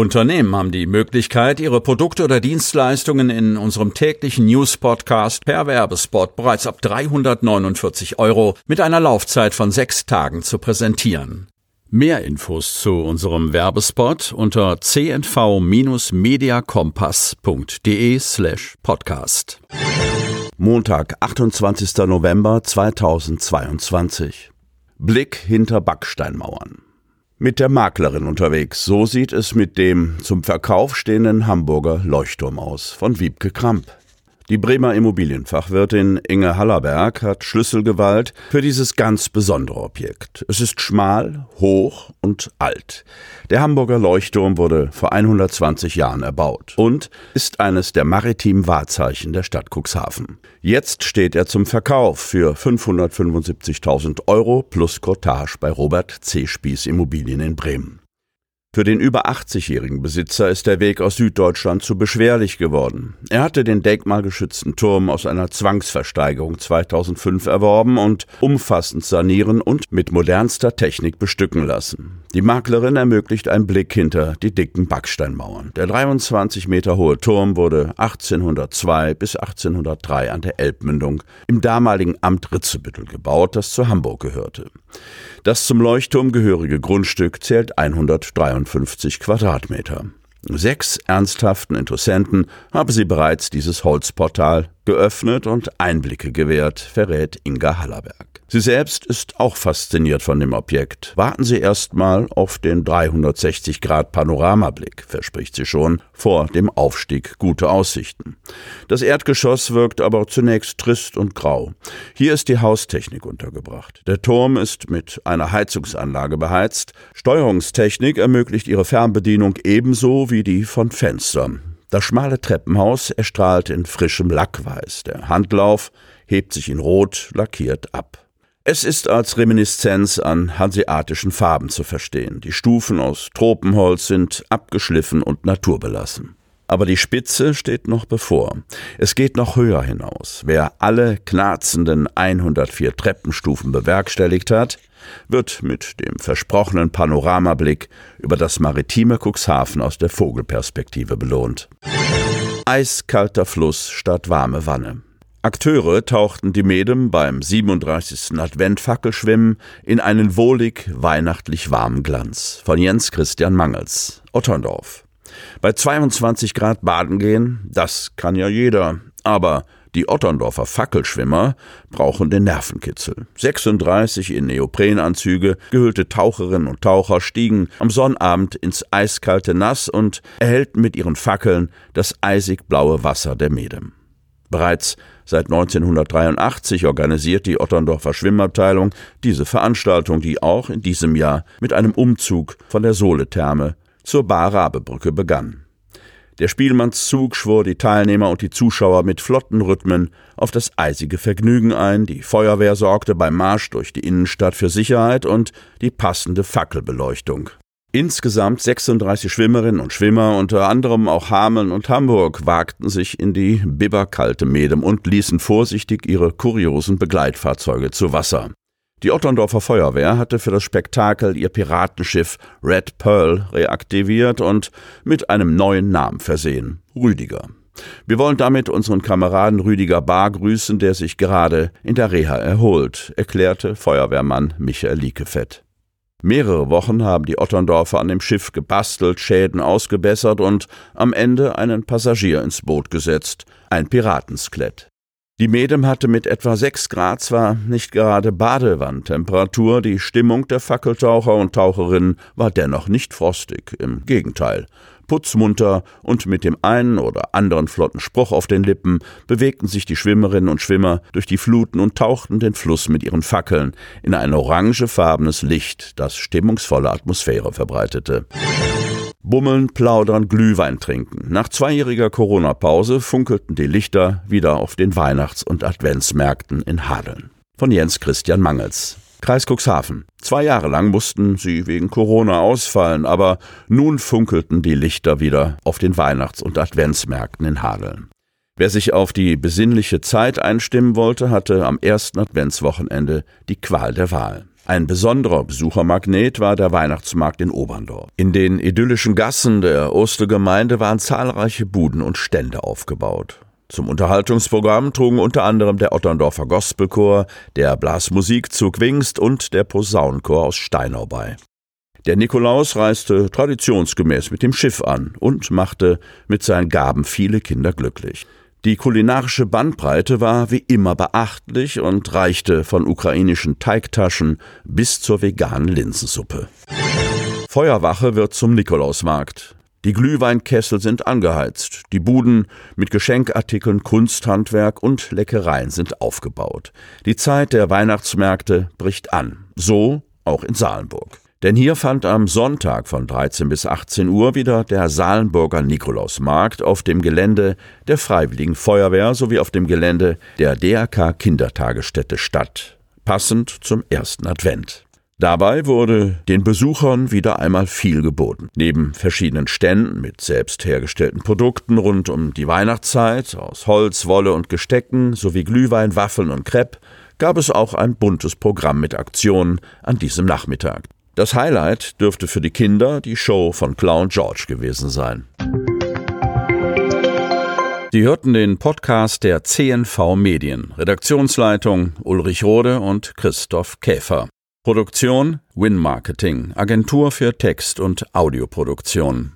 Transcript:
Unternehmen haben die Möglichkeit, ihre Produkte oder Dienstleistungen in unserem täglichen News-Podcast per Werbespot bereits ab 349 Euro mit einer Laufzeit von sechs Tagen zu präsentieren. Mehr Infos zu unserem Werbespot unter cnv-mediacompass.de slash podcast. Montag, 28. November 2022. Blick hinter Backsteinmauern mit der Maklerin unterwegs. So sieht es mit dem zum Verkauf stehenden Hamburger Leuchtturm aus von Wiebke Kramp. Die Bremer Immobilienfachwirtin Inge Hallerberg hat Schlüsselgewalt für dieses ganz besondere Objekt. Es ist schmal, hoch und alt. Der Hamburger Leuchtturm wurde vor 120 Jahren erbaut und ist eines der maritimen Wahrzeichen der Stadt Cuxhaven. Jetzt steht er zum Verkauf für 575.000 Euro plus Cottage bei Robert C. Spieß Immobilien in Bremen. Für den über 80-jährigen Besitzer ist der Weg aus Süddeutschland zu beschwerlich geworden. Er hatte den denkmalgeschützten Turm aus einer Zwangsversteigerung 2005 erworben und umfassend sanieren und mit modernster Technik bestücken lassen. Die Maklerin ermöglicht einen Blick hinter die dicken Backsteinmauern. Der 23 Meter hohe Turm wurde 1802 bis 1803 an der Elbmündung im damaligen Amt Ritzebüttel gebaut, das zu Hamburg gehörte. Das zum Leuchtturm gehörige Grundstück zählt 153 Quadratmeter. Sechs ernsthaften Interessenten habe sie bereits dieses Holzportal geöffnet und Einblicke gewährt, verrät Inga Hallerberg. Sie selbst ist auch fasziniert von dem Objekt. Warten Sie erst mal auf den 360 Grad Panoramablick, verspricht sie schon, vor dem Aufstieg gute Aussichten. Das Erdgeschoss wirkt aber zunächst trist und grau. Hier ist die Haustechnik untergebracht. Der Turm ist mit einer Heizungsanlage beheizt. Steuerungstechnik ermöglicht ihre Fernbedienung ebenso wie die von Fenstern. Das schmale Treppenhaus erstrahlt in frischem Lackweiß. Der Handlauf hebt sich in Rot lackiert ab. Es ist als Reminiszenz an hanseatischen Farben zu verstehen. Die Stufen aus Tropenholz sind abgeschliffen und naturbelassen. Aber die Spitze steht noch bevor. Es geht noch höher hinaus. Wer alle knarzenden 104 Treppenstufen bewerkstelligt hat, wird mit dem versprochenen Panoramablick über das maritime Cuxhaven aus der Vogelperspektive belohnt. Eiskalter Fluss statt warme Wanne. Akteure tauchten die Medem beim 37. Adventfackelschwimmen in einen wohlig weihnachtlich warmen Glanz. Von Jens Christian Mangels, Otterndorf. Bei 22 Grad baden gehen, das kann ja jeder, aber die Otterndorfer Fackelschwimmer brauchen den Nervenkitzel. 36 in Neoprenanzüge gehüllte Taucherinnen und Taucher stiegen am Sonnabend ins eiskalte Nass und erhellten mit ihren Fackeln das eisig blaue Wasser der Medem. Bereits seit 1983 organisiert die Otterndorfer Schwimmabteilung diese Veranstaltung, die auch in diesem Jahr mit einem Umzug von der Soletherme zur Bar-Rabe-Brücke begann. Der Spielmannszug schwor die Teilnehmer und die Zuschauer mit flotten Rhythmen auf das eisige Vergnügen ein, die Feuerwehr sorgte beim Marsch durch die Innenstadt für Sicherheit und die passende Fackelbeleuchtung. Insgesamt 36 Schwimmerinnen und Schwimmer, unter anderem auch Hameln und Hamburg, wagten sich in die bibberkalte Medem und ließen vorsichtig ihre kuriosen Begleitfahrzeuge zu Wasser. Die Otterndorfer Feuerwehr hatte für das Spektakel ihr Piratenschiff Red Pearl reaktiviert und mit einem neuen Namen versehen, Rüdiger. Wir wollen damit unseren Kameraden Rüdiger Bar grüßen, der sich gerade in der Reha erholt, erklärte Feuerwehrmann Michael Liekefett. Mehrere Wochen haben die Otterndorfer an dem Schiff gebastelt, Schäden ausgebessert und am Ende einen Passagier ins Boot gesetzt, ein Piratenskelett. Die Medem hatte mit etwa sechs Grad zwar nicht gerade Badewandtemperatur, die Stimmung der Fackeltaucher und Taucherinnen war dennoch nicht frostig, im Gegenteil putzmunter und mit dem einen oder anderen flotten Spruch auf den Lippen bewegten sich die Schwimmerinnen und Schwimmer durch die Fluten und tauchten den Fluss mit ihren Fackeln in ein orangefarbenes Licht, das stimmungsvolle Atmosphäre verbreitete. Bummeln, plaudern, Glühwein trinken. Nach zweijähriger Corona-Pause funkelten die Lichter wieder auf den Weihnachts- und Adventsmärkten in Hadeln. von Jens Christian Mangels. Kreis Cuxhaven. Zwei Jahre lang mussten sie wegen Corona ausfallen, aber nun funkelten die Lichter wieder auf den Weihnachts- und Adventsmärkten in Hadeln. Wer sich auf die besinnliche Zeit einstimmen wollte, hatte am ersten Adventswochenende die Qual der Wahl. Ein besonderer Besuchermagnet war der Weihnachtsmarkt in Oberndorf. In den idyllischen Gassen der Ostergemeinde waren zahlreiche Buden und Stände aufgebaut. Zum Unterhaltungsprogramm trugen unter anderem der Otterndorfer Gospelchor, der Blasmusikzug Wingst und der Posaunenchor aus Steinau bei. Der Nikolaus reiste traditionsgemäß mit dem Schiff an und machte mit seinen Gaben viele Kinder glücklich. Die kulinarische Bandbreite war wie immer beachtlich und reichte von ukrainischen Teigtaschen bis zur veganen Linsensuppe. Feuerwache wird zum Nikolausmarkt. Die Glühweinkessel sind angeheizt, die Buden mit Geschenkartikeln, Kunsthandwerk und Leckereien sind aufgebaut. Die Zeit der Weihnachtsmärkte bricht an, so auch in Salenburg. Denn hier fand am Sonntag von 13 bis 18 Uhr wieder der Salenburger Nikolausmarkt auf dem Gelände der Freiwilligen Feuerwehr sowie auf dem Gelände der DRK Kindertagesstätte statt, passend zum ersten Advent. Dabei wurde den Besuchern wieder einmal viel geboten. Neben verschiedenen Ständen mit selbst hergestellten Produkten rund um die Weihnachtszeit aus Holz, Wolle und Gestecken sowie Glühwein, Waffeln und Crepe gab es auch ein buntes Programm mit Aktionen an diesem Nachmittag. Das Highlight dürfte für die Kinder die Show von Clown George gewesen sein. Sie hörten den Podcast der CNV Medien. Redaktionsleitung Ulrich Rode und Christoph Käfer. Produktion Win Marketing, Agentur für Text- und Audioproduktion